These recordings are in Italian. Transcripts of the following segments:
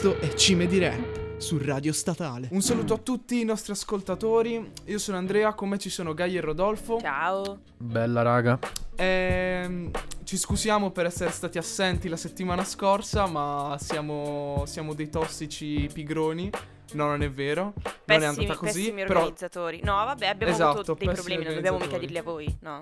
Questo è Cime di Rap su Radio Statale. Un saluto a tutti i nostri ascoltatori. Io sono Andrea, con me ci sono Gaia e Rodolfo. Ciao. Bella raga. Ehm, ci scusiamo per essere stati assenti la settimana scorsa, ma siamo, siamo dei tossici pigroni. No, non è vero. Pessimi, non è andata così. pessimi Però organizzatori. No, vabbè, abbiamo Esatto, avuto dei problemi, non dobbiamo mica dirli a voi, no.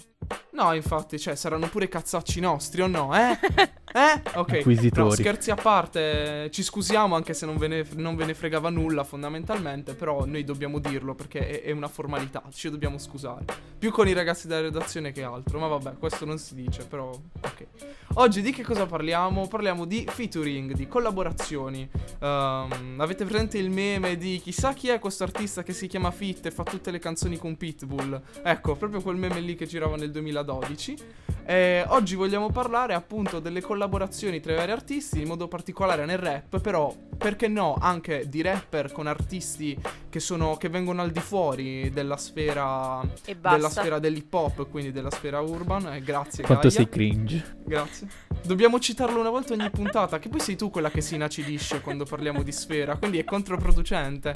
No, infatti, cioè, saranno pure cazzacci nostri o no, eh? Eh? Ok. No, scherzi a parte, ci scusiamo anche se non ve, ne, non ve ne fregava nulla fondamentalmente, però noi dobbiamo dirlo perché è, è una formalità, ci dobbiamo scusare. Più con i ragazzi della redazione che altro, ma vabbè, questo non si dice, però ok. Oggi di che cosa parliamo? Parliamo di featuring, di collaborazioni. Ehm, avete presente il meme di chissà chi è questo artista che si chiama Fit e fa tutte le canzoni con Pitbull? Ecco, proprio quel meme lì che girava nel 2012. E oggi vogliamo parlare appunto delle collaborazioni tra i vari artisti, in modo particolare nel rap, però perché no anche di rapper con artisti che, sono, che vengono al di fuori della sfera, E della sfera dell'hip hop, quindi della sfera urban. Eh, grazie. Quanto Gaia. sei cringe. Grazie. Dobbiamo citarlo una volta ogni puntata, che poi sei tu quella che si inacidisce quando parliamo di sfera, quindi è controproducente.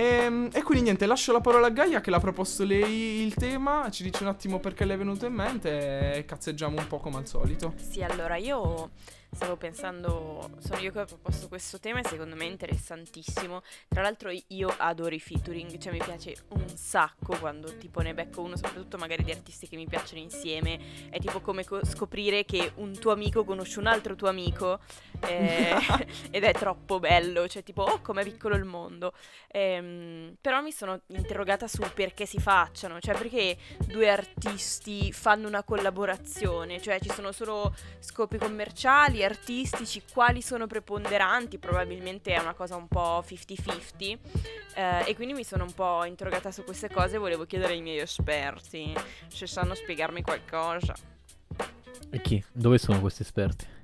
Ehm, E, quindi niente, lascio la parola a Gaia che l'ha proposto lei il tema, ci dice un attimo perché le è venuto in mente e cazzeggiamo un po' come al solito. Sì, allora io stavo pensando, sono io che ho proposto questo tema e secondo me è interessantissimo. Tra l'altro io adoro i featuring, cioè mi piace un sacco quando tipo ne becco uno, soprattutto magari di artisti che mi piacciono insieme. È tipo come co- scoprire che un tuo amico conosce un altro tuo amico eh, ed è troppo bello, cioè tipo oh com'è piccolo il mondo. Ehm, però mi sono interrogata sul perché si facciano, cioè perché due artisti fanno una collaborazione, cioè ci sono solo scopi commerciali, artistici, quali sono preponderanti, probabilmente è una cosa un po' 50-50 eh, e quindi mi sono un po' interrogata su queste cose e volevo chiedere ai miei esperti se sanno spiegarmi qualcosa. E chi? Dove sono questi esperti?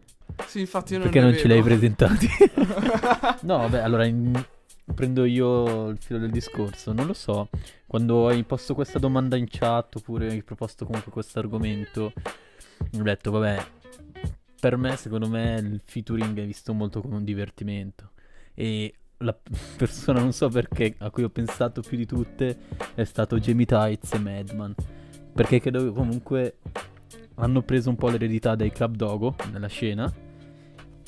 Sì, infatti io non Perché non ce li hai presentati? no, vabbè, allora in- prendo io il filo del discorso. Non lo so. Quando hai posto questa domanda in chat oppure hai proposto comunque questo argomento, ho detto, vabbè, per me, secondo me, il featuring è visto molto come un divertimento. E la persona, non so perché, a cui ho pensato più di tutte è stato Jamie Tights e Madman. Perché credo che comunque hanno preso un po' l'eredità dai Club Dogo nella scena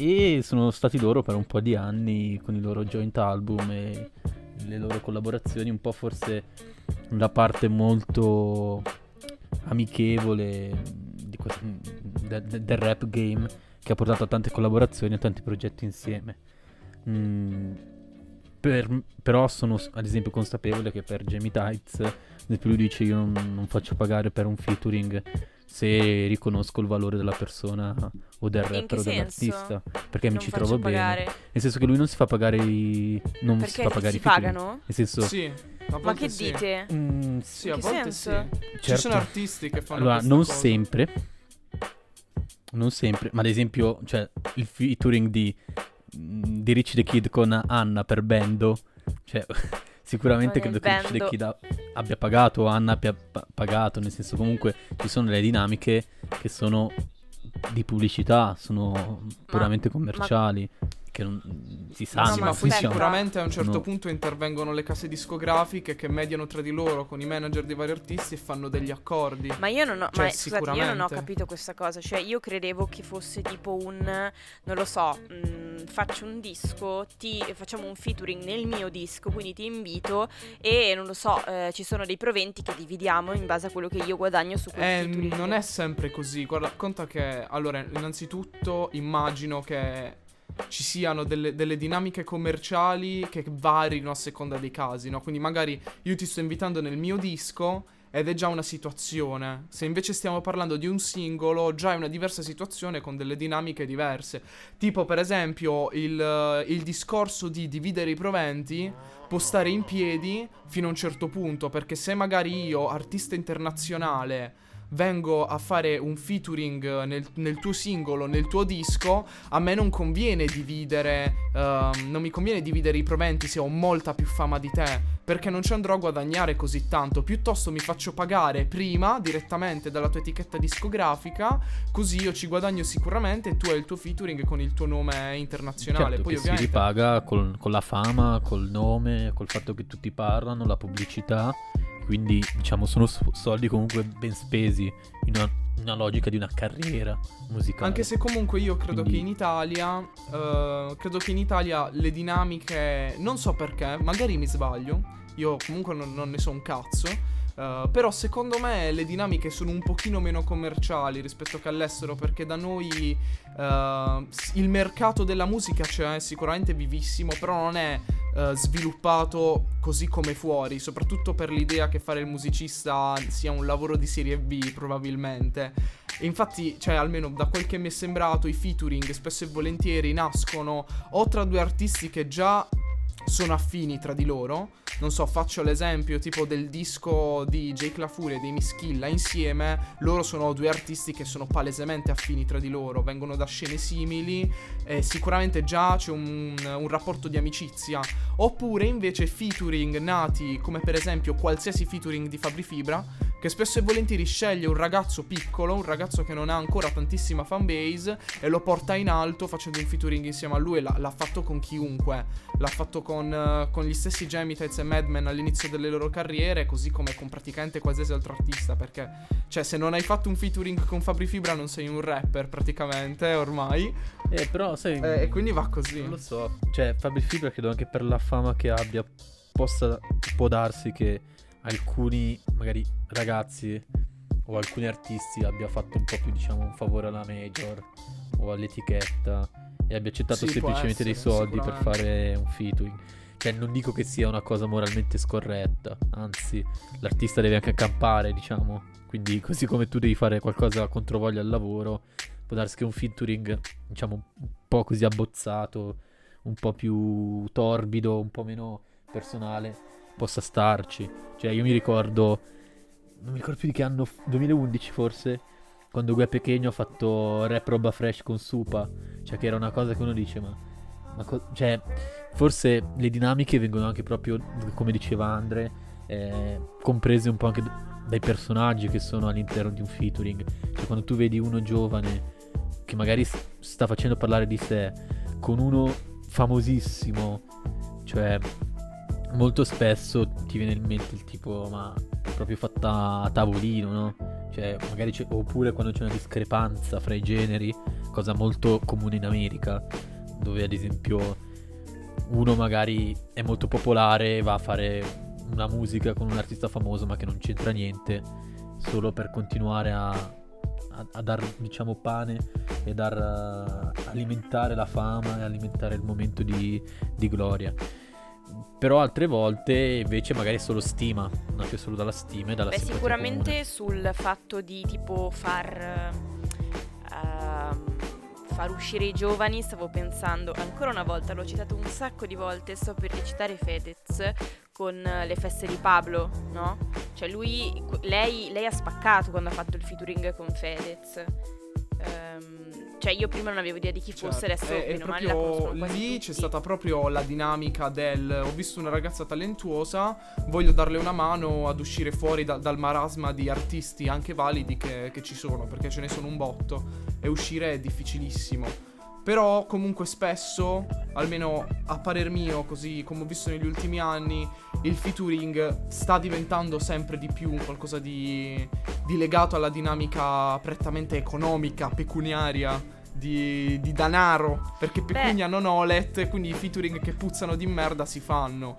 e sono stati loro per un po' di anni con i loro joint album e le loro collaborazioni, un po' forse la parte molto amichevole di quest- de- de- del rap game che ha portato a tante collaborazioni e tanti progetti insieme. Mm, per- però sono ad esempio consapevole che per Jamie Tights, ad lui dice io non, non faccio pagare per un featuring se riconosco il valore della persona o del rapper o dell'artista perché mi non ci faccio trovo pagare. bene nel senso che lui non si fa pagare i non Perché si fa pagare si i pagano? nel senso Sì, Ma che sì. dite? mm, Sì, a volte senso? sì. Ci Certo. sono artisti che fanno allora non cosa. sempre non sempre ma ad esempio cioè il featuring di mm, di Rich the Kid con Anna per Bendo cioè sicuramente credo che Rich the Bendo. Kid a- abbia pagato Anna abbia pa- pagato nel senso comunque ci sono delle dinamiche che sono di pubblicità sono puramente commerciali che non si Ma sanno sì, ma poi sicuramente a un certo No. punto intervengono le case discografiche che mediano tra di loro con i manager dei vari artisti e fanno degli accordi. Ma io non ho, Cioè, ma scusate, io non ho capito questa cosa. Cioè, io credevo che fosse tipo un, non lo so, mh, faccio un disco, ti facciamo un featuring nel mio disco, quindi ti invito e non lo so, eh, ci sono dei proventi che dividiamo in base a quello che io guadagno su quel Eh, featuring. non è sempre così. Guarda, conta che allora, innanzitutto immagino che ci siano delle, delle dinamiche commerciali che varino a seconda dei casi, no? Quindi magari io ti sto invitando nel mio disco ed è già una situazione. Se invece stiamo parlando di un singolo, già è una diversa situazione con delle dinamiche diverse. Tipo, per esempio, il, il discorso di dividere i proventi può stare in piedi fino a un certo punto, perché se magari io, artista internazionale, vengo a fare un featuring nel, nel tuo singolo, nel tuo disco, a me non conviene dividere, uh, non mi conviene dividere i proventi se ho molta più fama di te, perché non ci andrò a guadagnare così tanto, piuttosto mi faccio pagare prima direttamente dalla tua etichetta discografica, così io ci guadagno sicuramente e tu hai il tuo featuring con il tuo nome internazionale. Certo, Poi ovviamente si ripaga col- con la fama, col nome, col fatto che tutti parlano, la pubblicità. Quindi, diciamo, sono soldi comunque ben spesi in una, una logica di una carriera musicale. Anche se comunque io credo Quindi- che in Italia, eh, credo che in Italia le dinamiche, non so perché, magari mi sbaglio, io comunque non, non ne so un cazzo, eh, però secondo me le dinamiche sono un pochino meno commerciali rispetto che all'estero, perché da noi s- il mercato della musica c'è, è sicuramente vivissimo, però non è eh, sviluppato così come fuori, soprattutto per l'idea che fare il musicista sia un lavoro di serie B probabilmente. E infatti, cioè, almeno da quel che mi è sembrato, i featuring spesso e volentieri nascono o tra due artisti che già sono affini tra di loro. Non so, faccio l'esempio tipo del disco di Jake La Furia e dei Mischilla insieme. Loro sono due artisti che sono palesemente affini tra di loro, vengono da scene simili. E sicuramente già c'è un, un rapporto di amicizia. Oppure invece featuring nati come per esempio qualsiasi featuring di Fabri Fibra che spesso e volentieri sceglie un ragazzo piccolo, un ragazzo che non ha ancora tantissima fanbase e lo porta in alto facendo un featuring insieme a lui e l'ha, l'ha fatto con chiunque, l'ha fatto con, eh, con gli stessi Gemitites e Madman all'inizio delle loro carriere, così come con praticamente qualsiasi altro artista, perché cioè se non hai fatto un featuring con Fabri Fibra non sei un rapper praticamente ormai, Eh, però, sai... Eh, e quindi va così. Non lo so. Cioè, Fabri Fibra credo anche per la fama che abbia possa, può darsi che alcuni, magari ragazzi o alcuni artisti abbia fatto un po' più, diciamo, un favore alla major o all'etichetta e abbia accettato Sì, semplicemente dei essere, soldi per fare un featuring. Cioè, non dico che sia una cosa moralmente scorretta, anzi, l'artista deve anche campare, diciamo. Quindi, così come tu devi fare qualcosa contro voglia al lavoro, può darsi che un featuring, diciamo, un po' così abbozzato, un po' più torbido, un po' meno personale, possa starci. Cioè, io mi ricordo, non mi ricordo più di che anno, f- 2011 forse, quando Gue Pequeno ha fatto rap roba fresh con Supa. Cioè, che era una cosa che uno dice, ma... ma co- cioè, forse le dinamiche vengono anche proprio, come diceva Andre, eh, comprese un po' anche dai personaggi che sono all'interno di un featuring. Cioè, quando tu vedi uno giovane che magari sta facendo parlare di sé con uno famosissimo, cioè molto spesso ti viene in mente il tipo, ma proprio fatta a tavolino, no? Cioè, magari c'è, oppure quando c'è una discrepanza fra i generi, cosa molto comune in America, dove ad esempio uno magari è molto popolare e va a fare una musica con un artista famoso ma che non c'entra niente, solo per continuare a, a, a dar, diciamo, pane e dar eh, alimentare la fama e alimentare il momento di, di gloria. Però altre volte invece magari è solo stima, nasce solo dalla stima e dalla Beh, sicuramente comune. sul fatto di tipo far, ehm, far uscire i giovani stavo pensando, ancora una volta, l'ho citato un sacco di volte, sto per recitare Fedez con le feste di Pablo, no? Cioè lui, lei, lei ha spaccato quando ha fatto il featuring con Fedez. Ehm, cioè io prima non avevo idea di chi fosse, Certo, adesso è- è meno male la proprio lì tutti. c'è stata proprio la dinamica del ho visto una ragazza talentuosa, voglio darle una mano ad uscire fuori da- dal marasma di artisti anche validi che, che ci sono, perché ce ne sono un botto e uscire è difficilissimo. Però comunque spesso, almeno a parer mio, così come ho visto negli ultimi anni, il featuring sta diventando sempre di più qualcosa di, di legato alla dinamica prettamente economica, pecuniaria, di, di danaro. Perché pecunia non olet, quindi i featuring che puzzano di merda si fanno.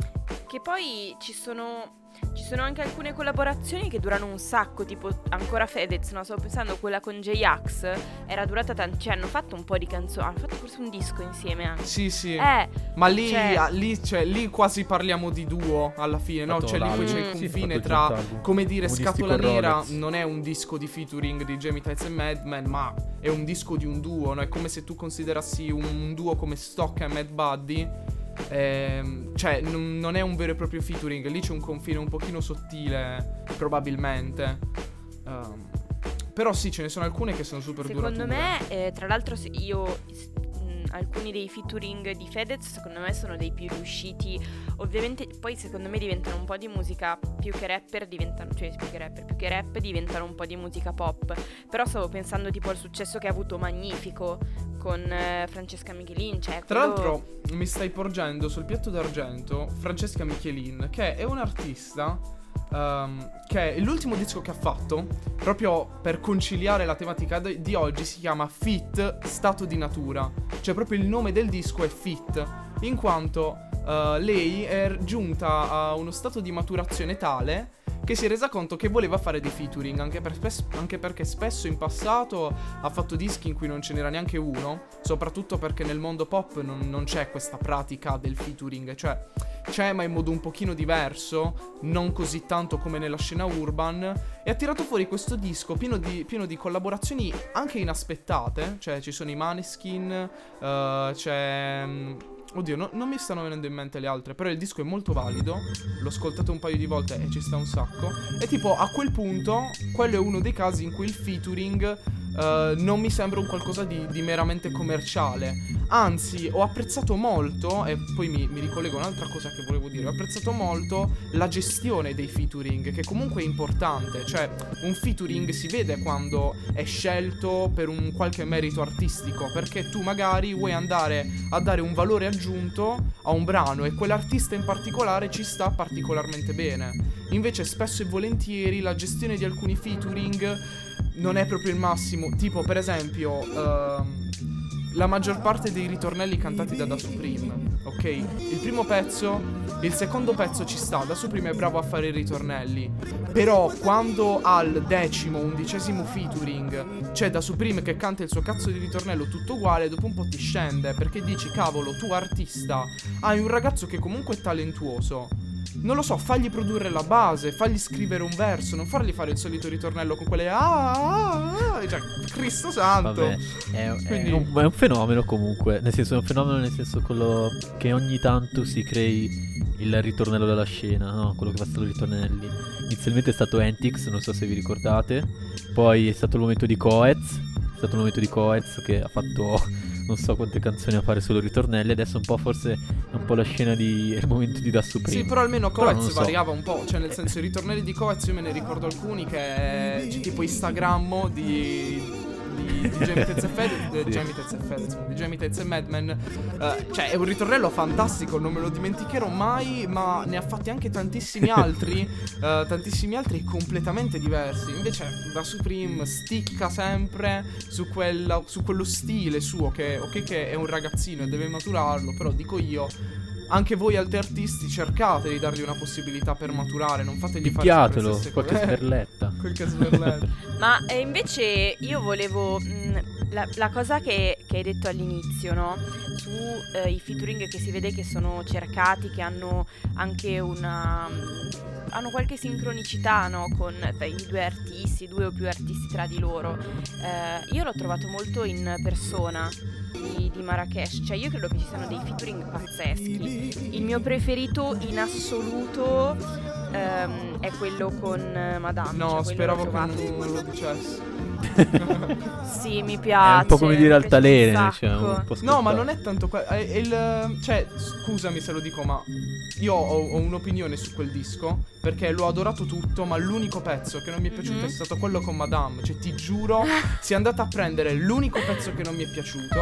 Che poi ci sono, ci sono anche alcune collaborazioni che durano un sacco, tipo ancora Fedez, no? Stavo pensando quella con J-Ax, era durata tanto, cioè hanno fatto un po' di canzoni, hanno fatto forse un disco insieme anche. Sì, sì. Eh, Ma lì, cioè- ah, lì, cioè, lì quasi parliamo di duo alla fine, no? Cioè lì poi c'è il. Sì, confine il tra, come dire, Moodistico Scatola Nera non è un disco di featuring di Jamie Tights e Madman, ma è un disco di un duo, no? È come se tu considerassi un duo come Stock e Mad Buddy. Ehm, cioè, non, non è un vero e proprio featuring, lì c'è un confine un pochino sottile, probabilmente. Ehm, Però sì, ce ne sono alcune che sono super Secondo durature. me, eh, tra l'altro, io alcuni dei featuring di Fedez secondo me sono dei più riusciti. Ovviamente poi secondo me diventano un po' di musica più che rapper diventano, cioè più che rapper, più che rap diventano un po' di musica pop. Però stavo pensando tipo al successo che ha avuto Magnifico con eh, Francesca Michelin, cioè Tra quello- l'altro mi stai porgendo sul piatto d'argento Francesca Michelin, che è un'artista ehm, che l'ultimo disco che ha fatto, proprio per conciliare la tematica de- di oggi, si chiama Fit Stato di Natura. Cioè proprio il nome del disco è Fit, in quanto eh, lei è giunta a uno stato di maturazione tale che si è resa conto che voleva fare dei featuring, anche, per spes- anche perché spesso in passato ha fatto dischi in cui non ce n'era neanche uno, soprattutto perché nel mondo pop non, non c'è questa pratica del featuring, cioè c'è ma in modo un pochino diverso, non così tanto come nella scena urban, e ha tirato fuori questo disco pieno di, pieno di collaborazioni anche inaspettate, cioè ci sono i Maneskin, eh, c'è... mm, Oddio, no- non mi stanno venendo in mente le altre, però il disco è molto valido, l'ho ascoltato un paio di volte e ci sta un sacco. E tipo, a quel punto, quello è uno dei casi in cui il featuring eh, non mi sembra un qualcosa di, di meramente commerciale. Anzi, ho apprezzato molto, e poi mi, mi ricollego a un'altra cosa che volevo dire, ho apprezzato molto la gestione dei featuring, che comunque è importante. Cioè, un featuring si vede quando è scelto per un qualche merito artistico, perché tu magari vuoi andare a dare un valore aggiunto a un brano e quell'artista in particolare ci sta particolarmente bene. Invece spesso e volentieri la gestione di alcuni featuring non è proprio il massimo, tipo per esempio ehm, la maggior parte dei ritornelli cantati da Da Supreme, ok? Il primo pezzo, il secondo pezzo ci sta, Da Supreme è bravo a fare i ritornelli, però quando al decimo, undicesimo featuring c'è Da Supreme che canta il suo cazzo di ritornello tutto uguale, dopo un po' ti scende perché dici cavolo, tu artista, hai un ragazzo che comunque è talentuoso. Non lo so, fagli produrre la base, fagli scrivere un verso, non fargli fare il solito ritornello con quelle ah, ah, ah, cioè, Cristo santo. Vabbè, è, è Quindi- un, è un fenomeno comunque. Nel senso, è un fenomeno nel senso quello che ogni tanto si crei il ritornello della scena, no? Quello che fa solo i ritornelli. Inizialmente è stato Antix, non so se vi ricordate. Poi è stato il momento di Coez. È stato il momento di Coez che ha fatto non so quante canzoni a fare solo ritornelli. Adesso un po' forse è un po' la scena di. è il momento di Da Supreme. Sì, però almeno Coez so. variava un po', cioè nel senso i ritornelli di Coez io me ne ricordo alcuni che c'è tipo Instagrammo di di, di Jamie Tez e Fedez, eh, Sì. Jamie Tez e Fedez, di Jamie e Madman. Eh, cioè è un ritornello fantastico, non me lo dimenticherò mai, ma ne ha fatti anche tantissimi altri, eh, tantissimi altri completamente diversi. Invece da Supreme sticca sempre su, quella- su quello stile suo che ok che è un ragazzino e deve maturarlo, però dico io anche voi altri artisti cercate di dargli una possibilità per maturare, non fategli fare Picchiatelo, stesse qualche sberletta. Qualche sberletta. Ma eh, invece io volevo. mh, la, la cosa che, che hai detto all'inizio, no? Su eh, i featuring che si vede che sono cercati, che hanno anche una. hanno qualche sincronicità, no? Con i due artisti, due o più artisti tra di loro. Eh, io l'ho trovato molto in persona di, di Marrakesh. Cioè, io credo che ci siano dei featuring pazzeschi. Il mio preferito in assoluto ehm, è quello con eh, Madame. No, cioè, quello speravo che non lo dicessi. sì, mi È piace. un po' come dire altalene, po' No, ma non è tanto que- è- è il cioè, scusami se lo dico, ma io ho, ho un'opinione su quel disco perché l'ho adorato tutto, ma l'unico pezzo che non mi è piaciuto Mhm. è stato quello con Madame, cioè ti giuro, si è andata a prendere l'unico pezzo che non mi è piaciuto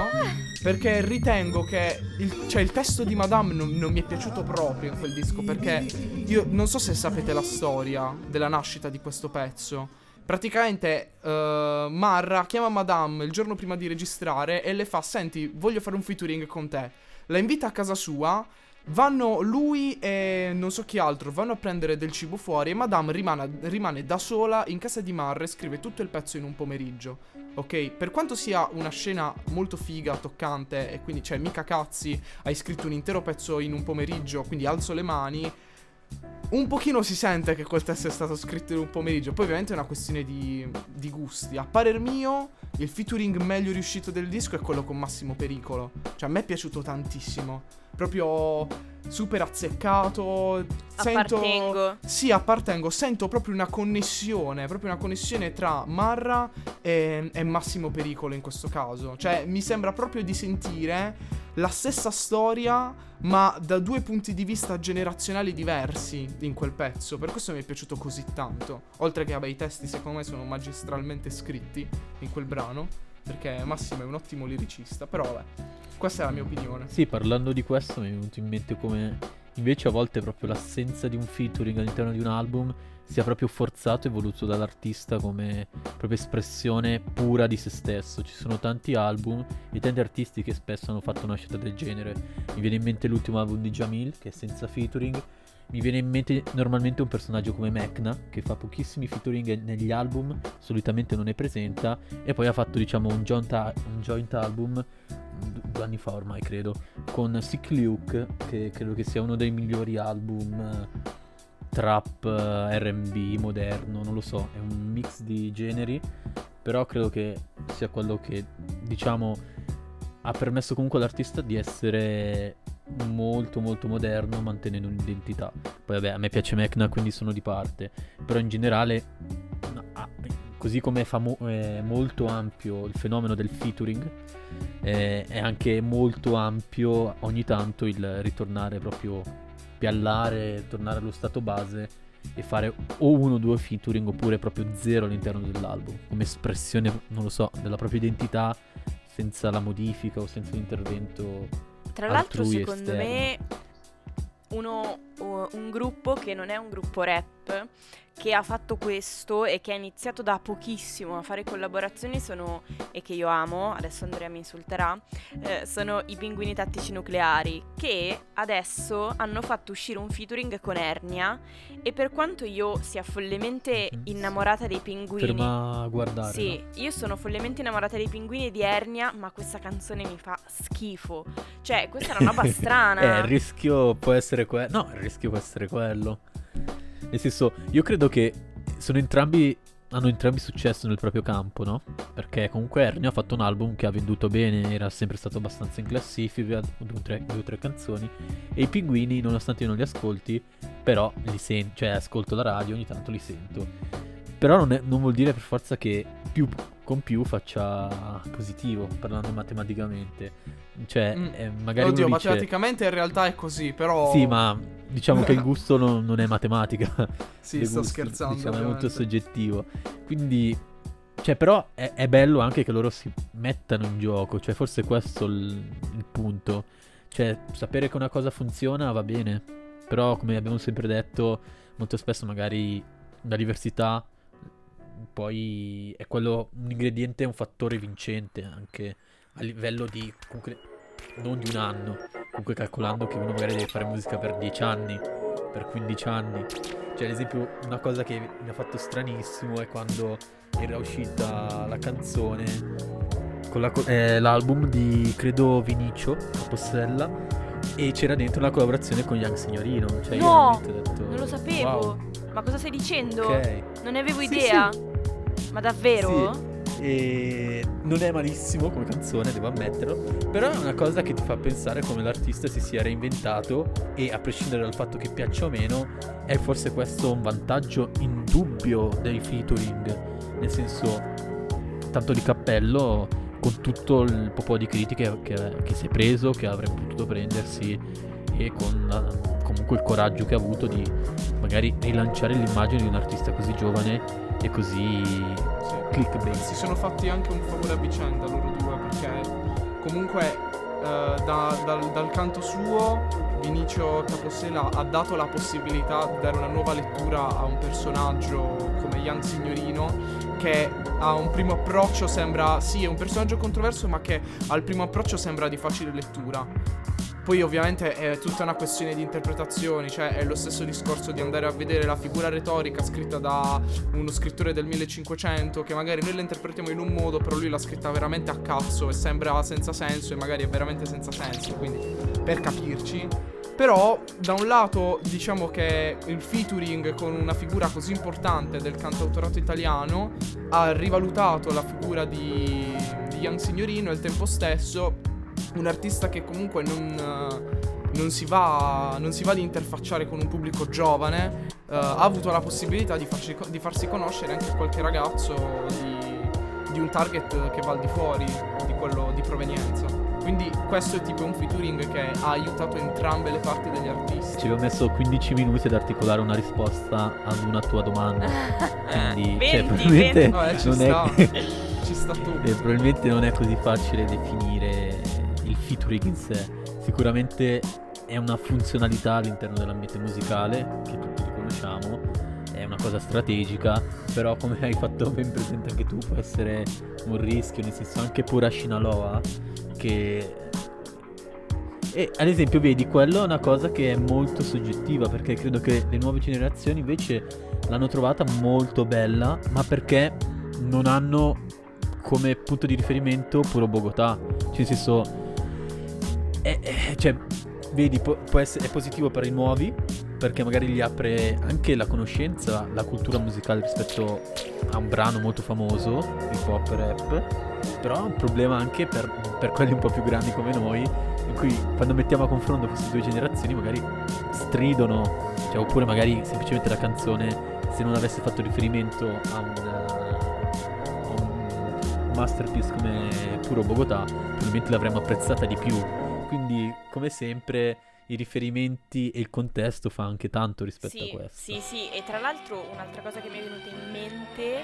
perché ritengo che il, cioè, il testo di Madame non, non mi è piaciuto proprio in quel disco perché io non so se sapete la storia della nascita di questo pezzo. Praticamente eh, Marra chiama Madame il giorno prima di registrare e le fa: Senti, voglio fare un featuring con te. La invita a casa sua. Vanno lui e non so chi altro, vanno a prendere del cibo fuori e Madame rimane, rimane da sola in casa di Marra e scrive tutto il pezzo in un pomeriggio. Ok, per quanto sia una scena molto figa, toccante e quindi, cioè, mica cazzi, hai scritto un intero pezzo in un pomeriggio, quindi alzo le mani. Un pochino si sente che quel testo è stato scritto in un pomeriggio. Poi, ovviamente, è una questione di, di, gusti. A parer mio, il featuring meglio riuscito del disco è quello con Massimo Pericolo. Cioè, a me è piaciuto tantissimo. Proprio super azzeccato. Appartengo. Sì, appartengo. Sento proprio una connessione. Proprio una connessione tra Marra e, e Massimo Pericolo in questo caso. Cioè, mi sembra proprio di sentire la stessa storia, ma da due punti di vista generazionali diversi in quel pezzo. Per questo mi è piaciuto così tanto. Oltre che, vabbè, i testi secondo me sono magistralmente scritti in quel brano. Perché Massimo è un ottimo liricista. Però, vabbè, questa è la mia opinione. Sì, parlando di questo mi è venuto in mente come invece a volte proprio l'assenza di un featuring all'interno di un album sia proprio forzato e voluto dall'artista come proprio espressione pura di se stesso. Ci sono tanti album e tanti artisti che spesso hanno fatto una scelta del genere. Mi viene in mente l'ultimo album di Jamil, che è senza featuring. Mi viene in mente normalmente un personaggio come Mekna, che fa pochissimi featuring negli album, solitamente non ne presenta, e poi ha fatto diciamo un joint, un joint album due anni fa ormai credo, con Sick Luke, che credo che sia uno dei migliori album trap, eh, RB moderno, non lo so, è un mix di generi, però credo che sia quello che diciamo ha permesso comunque all'artista di essere molto molto moderno mantenendo un'identità. Poi vabbè, a me piace Mecna, quindi sono di parte, però in generale così come famo- è molto ampio il fenomeno del featuring, eh, è anche molto ampio ogni tanto il ritornare proprio piallare, tornare allo stato base e fare o uno o due featuring oppure proprio zero all'interno dell'album, come espressione, non lo so, della propria identità senza la modifica o senza l'intervento. Tra l'altro, secondo esterno. me, uno, un gruppo che non è un gruppo rap che ha fatto questo e che ha iniziato da pochissimo a fare collaborazioni sono, e che io amo, adesso Andrea mi insulterà, eh, sono i pinguini tattici nucleari che adesso hanno fatto uscire un featuring con Ernia e per quanto io sia follemente Mhm. innamorata dei pinguini... Ferma a guardare. Sì, no? io sono follemente innamorata dei pinguini e di Ernia, ma questa canzone mi fa schifo. Cioè, questa è una roba strana. Eh, il rischio può essere quello. No, il rischio può essere quello. Nel senso, io credo che sono entrambi. Hanno entrambi successo nel proprio campo, no? Perché comunque Ernio ha fatto un album che ha venduto bene, era sempre stato abbastanza in classifica, due o tre, tre canzoni. E i pinguini, nonostante io non li ascolti, però li sento, cioè ascolto la radio, ogni tanto li sento. Però non, è- non vuol dire per forza che più con più faccia positivo, parlando matematicamente. Cioè, Mm. eh, magari Oddio, dice... matematicamente in realtà è così, però. Sì, ma diciamo che il gusto non, non è matematica. Sì, sto gusti, scherzando. Diciamo, è molto soggettivo. Quindi, cioè, però è, è bello anche che loro si mettano in gioco. Cioè, forse questo è il, il punto. Cioè, sapere che una cosa funziona va bene. Però, come abbiamo sempre detto, molto spesso magari la diversità poi è quello un ingrediente, un fattore vincente anche a livello di comunque non di un anno, comunque calcolando che uno magari deve fare musica per 10 anni, per 15 anni. Cioè, ad esempio, una cosa che mi ha fatto stranissimo è quando era uscita la canzone con la co- eh, l'album di credo Vinicio, la Possella e c'era dentro una collaborazione con Young Signorino. Cioè, io No, ho detto, Non lo sapevo. "Wow, Ma cosa stai dicendo? ok. Non ne avevo Sì, idea. sì. Ma davvero? Sì. E non è malissimo come canzone, devo ammetterlo. Però è una cosa che ti fa pensare come l'artista si sia reinventato. E a prescindere dal fatto che piaccia o meno, è forse questo un vantaggio indubbio dei featuring. Nel senso, tanto di cappello con tutto il po' di critiche che, che si è preso, che avrebbe potuto prendersi. E con la- comunque il coraggio che ha avuto di magari rilanciare l'immagine di un artista così giovane e così Sì. clickbait. Si sono fatti anche un favore a vicenda loro due perché comunque eh, da- dal, dal canto suo Vinicio Capossela ha dato la possibilità di dare una nuova lettura a un personaggio come Young Signorino che a un primo approccio sembra sì è un personaggio controverso ma che al primo approccio sembra di facile lettura poi ovviamente è tutta una questione di interpretazioni, cioè è lo stesso discorso di andare a vedere la figura retorica scritta da uno scrittore del 1500 che magari noi la interpretiamo in un modo, però lui l'ha scritta veramente a cazzo e sembra senza senso e magari è veramente senza senso, quindi per capirci. Però da un lato diciamo che il featuring con una figura così importante del cantautorato italiano ha rivalutato la figura di, di Young Signorino e al tempo stesso un artista che comunque non non si, va, non si va ad interfacciare con un pubblico giovane, uh, ha avuto la possibilità di farsi, di farsi conoscere anche qualche ragazzo di, di, un target che va al di fuori di quello di provenienza. Quindi questo è tipo un featuring che ha aiutato entrambe le parti degli artisti. Ci avevo messo 15 minuti ad articolare una risposta ad una tua domanda. Quindi 20, cioè, probabilmente 20. Vabbè, ci non sta. è Ci sta tutto. Eh, probabilmente non è così facile definire featuring. Sicuramente è una funzionalità all'interno dell'ambiente musicale che tutti riconosciamo, è una cosa strategica, però come hai fatto ben presente anche tu può essere un rischio, nel senso anche pure a Shinaloa che... E ad esempio vedi, quello è una cosa che è molto soggettiva perché credo che le nuove generazioni invece l'hanno trovata molto bella, ma perché non hanno come punto di riferimento puro Bogotà. Cioè, nel senso, è- è- cioè, vedi, può, può essere, è positivo per i nuovi, perché magari gli apre anche la conoscenza, la cultura musicale rispetto a un brano molto famoso, hip hop rap. Però è un problema anche per, per quelli un po' più grandi come noi, in cui quando mettiamo a confronto queste due generazioni magari stridono, cioè, oppure magari semplicemente la canzone, se non avesse fatto riferimento eh, a un masterpiece come Puro Bogotà, probabilmente l'avremmo apprezzata di più. Quindi, come sempre, i riferimenti e il contesto fa anche tanto rispetto Sì, a questo. sì, sì, e tra l'altro un'altra cosa che mi è venuta in mente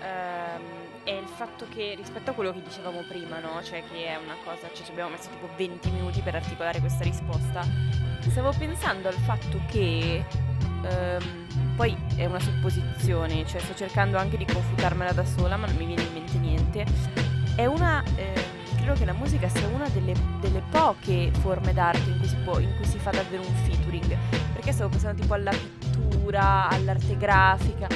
ehm, è il fatto che rispetto a quello che dicevamo prima, no? Cioè che è una cosa, cioè ci abbiamo messo tipo 20 minuti per articolare questa risposta, stavo pensando al fatto che ehm, poi è una supposizione, cioè sto cercando anche di confutarmela da sola, ma non mi viene in mente niente. È una ehm, credo che la musica sia una delle, delle poche forme d'arte in cui, si può, in cui si fa davvero un featuring. Perché stavo pensando tipo alla pittura, all'arte grafica.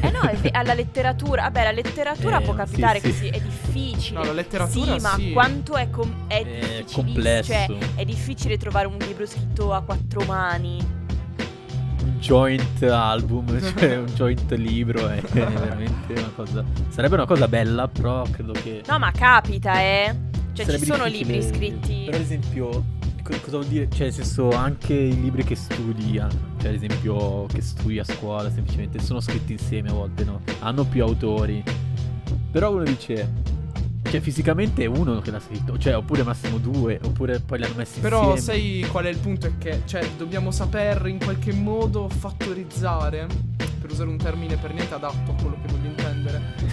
Eh no, alla letteratura. Vabbè, la letteratura Eh, può sì, capitare sì. così, è difficile. No, la letteratura sì, ma sì. quanto è, com- è È difficilissimo, complesso. Cioè, è difficile trovare un libro scritto a quattro mani. Joint album, cioè un joint libro è veramente una cosa. Sarebbe una cosa bella, però credo che. No, ma capita, eh. Cioè, ci sono libri scritti. Per esempio, co- cosa vuol dire? Cioè, nel senso, anche i libri che studi, ah, cioè, ad esempio, che studi a scuola, semplicemente sono scritti insieme a volte, no? Hanno più autori. Però uno dice. Cioè, fisicamente è uno che l'ha scritto, cioè, oppure massimo due, oppure poi li hanno messi Però insieme. sai qual è il punto? È che cioè, dobbiamo saper in qualche modo fattorizzare, per usare un termine per niente adatto a quello che voglio intendere,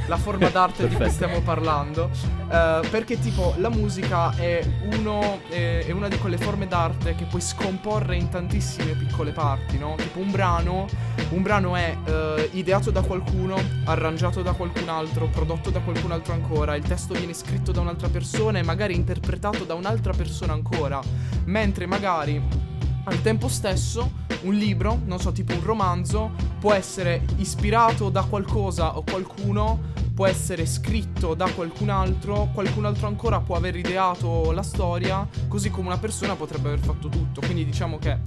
la forma d'arte di cui stiamo parlando. Eh, perché tipo la musica è, uno, è, è una di quelle forme d'arte che puoi scomporre in tantissime piccole parti, no? Tipo un brano, un brano è eh, ideato da qualcuno, arrangiato da qualcun altro, prodotto da qualcun altro ancora, il testo viene scritto da un'altra persona e magari interpretato da un'altra persona ancora, mentre magari al tempo stesso un libro, non so, tipo un romanzo, può essere ispirato da qualcosa o qualcuno, può essere scritto da qualcun altro, qualcun altro ancora può aver ideato la storia, così come una persona potrebbe aver fatto tutto. Quindi diciamo che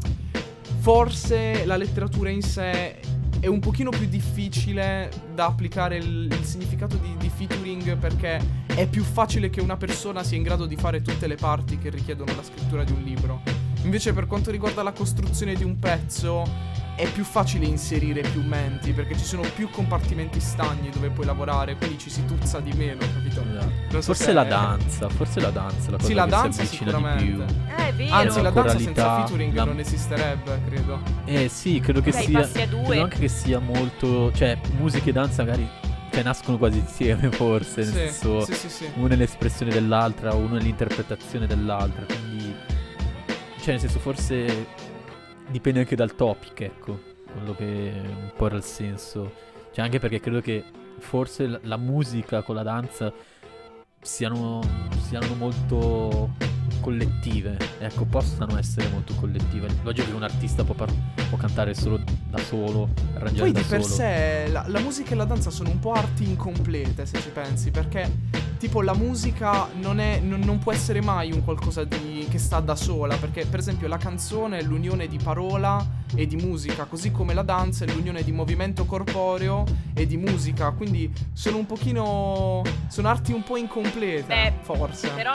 forse la letteratura in sé è un pochino più difficile da applicare il, il significato di, di featuring perché è più facile che una persona sia in grado di fare tutte le parti che richiedono la scrittura di un libro. Invece per quanto riguarda la costruzione di un pezzo è più facile inserire più menti perché ci sono più compartimenti stagni dove puoi lavorare, quindi ci si tuzza di meno, capito? Esatto. Non so Forse se- la danza, forse la danza, la cosa Sì, la che danza si avvicina di più. sicuramente. Eh, è vero. Anzi, la danza senza featuring la- non esisterebbe, credo. Eh sì, credo che Dai, sia. Credo anche che sia molto. Cioè, musica e danza magari. Cioè, nascono quasi insieme, forse. Nel Sì, senso. sì, sì, sì. Uno è l'espressione dell'altra, uno è l'interpretazione dell'altra. Quindi. Cioè, nel senso, forse. Dipende anche dal topic, ecco. Quello che un po' era il senso. Cioè, anche perché credo che forse la, musica con la danza siano. siano molto collettive, ecco, possano essere molto collettive. Logico che un artista può, par- può cantare solo da solo, arrangiare Poi da di per solo. sé la, la musica e la danza sono un po' arti incomplete, se ci pensi, perché tipo la musica non, è, non, non può essere mai un qualcosa di, che sta da sola, perché per esempio la canzone è l'unione di parola e di musica, così come la danza è l'unione di movimento corporeo e di musica, quindi sono un pochino... sono arti un po' incomplete, Beh, forse. Però,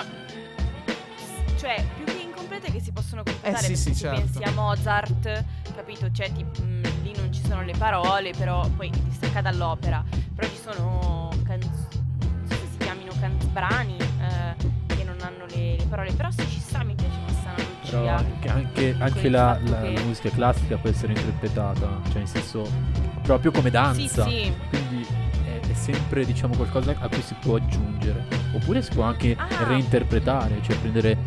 cioè, più che incomplete che si possono completare. Eh sì, sì, se certo. pensi a Mozart, capito? Cioè, tipo, mm, lì non ci sono le parole, però poi distacca dall'opera. Però ci sono canzoni, non so se si chiamino can- brani eh, che non hanno le, le parole. Però se ci sta, mi piace questa analogia. anche, anche- anche la, la- che- la musica classica può essere interpretata, cioè nel senso proprio come danza. Sì, sì. Quindi è, è sempre diciamo qualcosa a cui si può aggiungere. Oppure si può anche Ah. reinterpretare, cioè prendere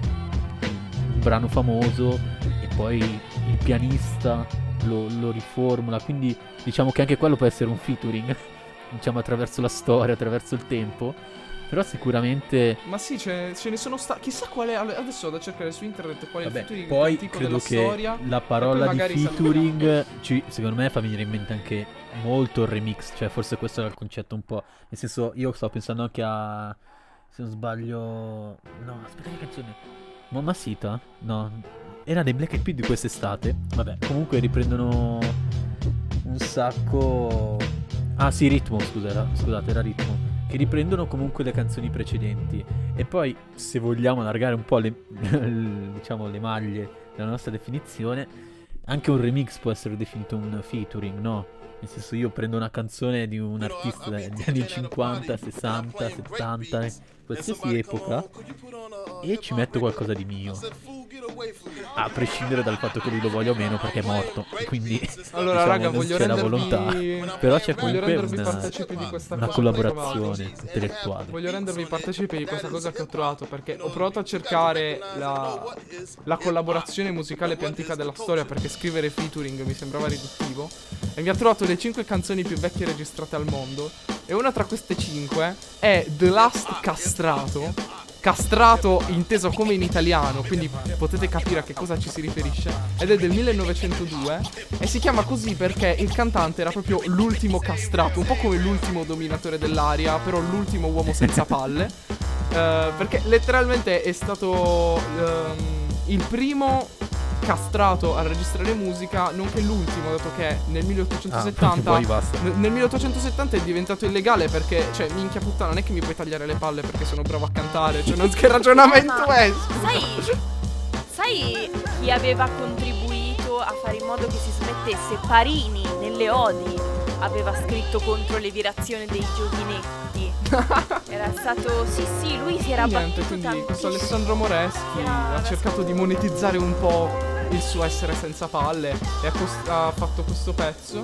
brano famoso e poi il pianista lo, lo riformula. Quindi diciamo che anche quello può essere un featuring, diciamo attraverso la storia, attraverso il tempo. Però sicuramente Ma sì, ce, ce ne sono stati. Chissà qual è. Adesso vado a cercare su internet qual è Vabbè, il featuring poi credo della che storia. la parola di featuring ci- secondo me fa venire in mente anche molto il remix, cioè forse questo era il concetto un po'. Nel senso, io sto pensando anche a se non sbaglio No, aspetta che canzone. Mamma Sita? No, era dei Black Eyed di quest'estate. Vabbè, comunque riprendono un sacco Ah, sì, ritmo, scusa, scusate, era ritmo. Che riprendono comunque le canzoni precedenti. E poi, se vogliamo allargare un po' le, diciamo, le maglie della nostra definizione, anche un remix può essere definito un featuring, no? Nel senso, io prendo una canzone di un artista degli anni 50, 60, 70, qualsiasi epoca, e ci metto qualcosa di mio. A prescindere dal fatto che lui lo voglia o meno, perché è morto. Quindi, Allora, diciamo, raga, non voglio c'è la rendervi. volontà. Però c'è comunque una, di questa una collaborazione intellettuale. Voglio rendervi partecipi di questa cosa che ho trovato perché ho provato a cercare la, la collaborazione musicale più antica della storia perché scrivere featuring mi sembrava riduttivo e mi ha trovato le 5 canzoni più vecchie registrate al mondo e una tra queste 5 è The Last Castrato castrato inteso come in italiano, quindi potete capire a che cosa ci si riferisce, ed è del 1902 e si chiama così perché il cantante era proprio l'ultimo castrato, un po' come l'ultimo dominatore dell'aria, però l'ultimo uomo senza palle, Eh, perché letteralmente è stato ehm, il primo castrato a registrare musica, nonché l'ultimo, dato che nel Ah, 1870 poi basta. N- Nel 1870 è diventato illegale perché, cioè, minchia puttana, non è che mi puoi tagliare le palle perché sono bravo a cantare. Cioè, non che ragionamento è? Sai, sai chi aveva contribuito a fare in modo che si smettesse? Parini nelle odi aveva scritto contro le virazioni dei giovinetti. Era stato. Sì, sì, lui si era Niente, battuto quindi questo. Alessandro Moreschi Era- ha cercato di monetizzare un po' il suo essere senza palle e ha, cos- ha fatto questo pezzo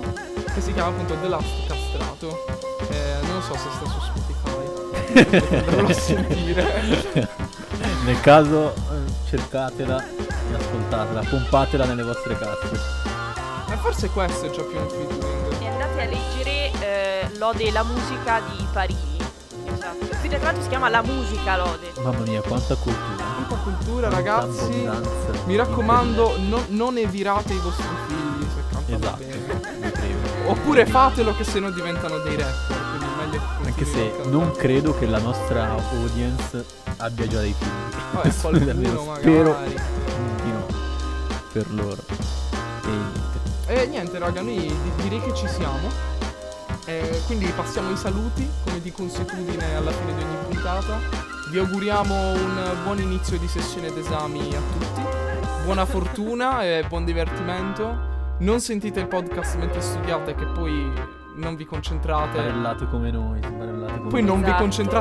che si chiama appunto The Last Castrato. Eh, non so se sta su Spotify. A sentire. Nel caso, eh, cercatela e ascoltatela, pompatela nelle vostre casse. Ma forse questo è già più un featuring. E andate a leggere eh, Lode la musica di Parini. Esatto. Qui tra l'altro si chiama La musica Lode. Mamma mia, quanta cultura. Tanta cultura, quanta ragazzi. abbondanza Mi raccomando, non, non evirate i vostri figli se cantano Esatto, bene. Oppure fatelo che se no diventano dei rapper. Quindi meglio che Anche se non credo che la nostra audience abbia già dei figli. Vabbè, Assolutamente. qualcuno Spero magari. di no. Per loro. E niente. E niente, raga, noi di- direi che ci siamo. Eh, quindi passiamo ai saluti, come di consuetudine alla fine di ogni puntata. Vi auguriamo un buon inizio di sessione d'esami a tutti. Buona fortuna e buon divertimento. Non sentite il podcast mentre studiate, che poi non vi concentrate. Sbarellate come noi, sbarellate come Poi noi. non vi Esatto. concentrate